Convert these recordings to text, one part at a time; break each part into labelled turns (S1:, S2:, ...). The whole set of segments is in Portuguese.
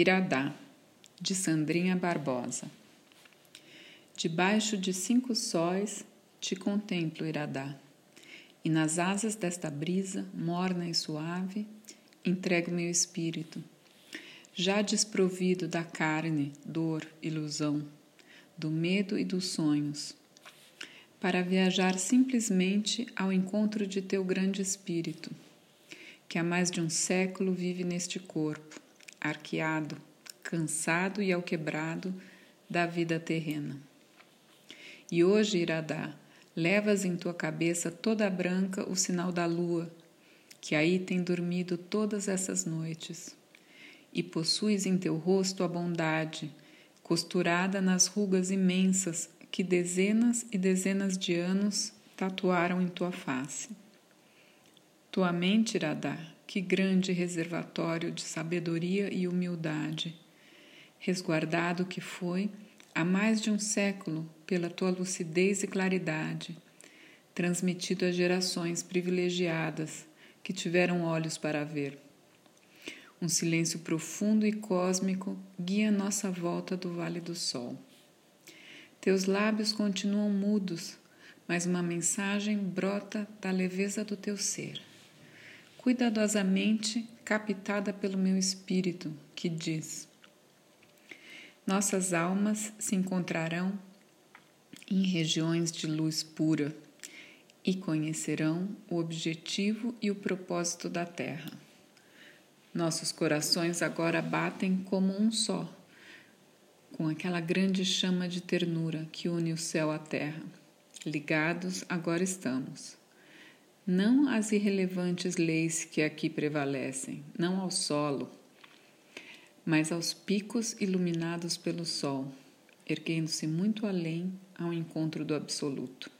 S1: Iradá, de Sandrinha Barbosa. Debaixo de cinco sóis te contemplo, Iradá, e nas asas desta brisa, morna e suave, entrego meu espírito, já desprovido da carne, dor, ilusão, do medo e dos sonhos, para viajar simplesmente ao encontro de teu grande espírito, que há mais de um século vive neste corpo arqueado, cansado e alquebrado da vida terrena. E hoje, Iradá, levas em tua cabeça toda branca o sinal da lua, que aí tem dormido todas essas noites, e possuis em teu rosto a bondade, costurada nas rugas imensas que dezenas e dezenas de anos tatuaram em tua face. Tua mente, Iradá, que grande reservatório de sabedoria e humildade, resguardado que foi há mais de um século pela tua lucidez e claridade, transmitido a gerações privilegiadas que tiveram olhos para ver. Um silêncio profundo e cósmico guia nossa volta do Vale do Sol. Teus lábios continuam mudos, mas uma mensagem brota da leveza do teu ser cuidadosamente captada pelo meu espírito, que diz: Nossas almas se encontrarão em regiões de luz pura e conhecerão o objetivo e o propósito da Terra. Nossos corações agora batem como um só, com aquela grande chama de ternura que une o céu à terra. Ligados agora estamos não às irrelevantes leis que aqui prevalecem, não ao solo, mas aos picos iluminados pelo sol, erguendo-se muito além ao encontro do absoluto.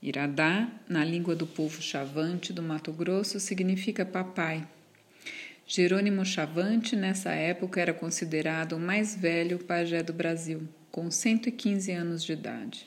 S1: Iradá, na língua do povo chavante do Mato Grosso, significa papai. Jerônimo Chavante, nessa época, era considerado o mais velho pajé do Brasil, com 115 anos de idade.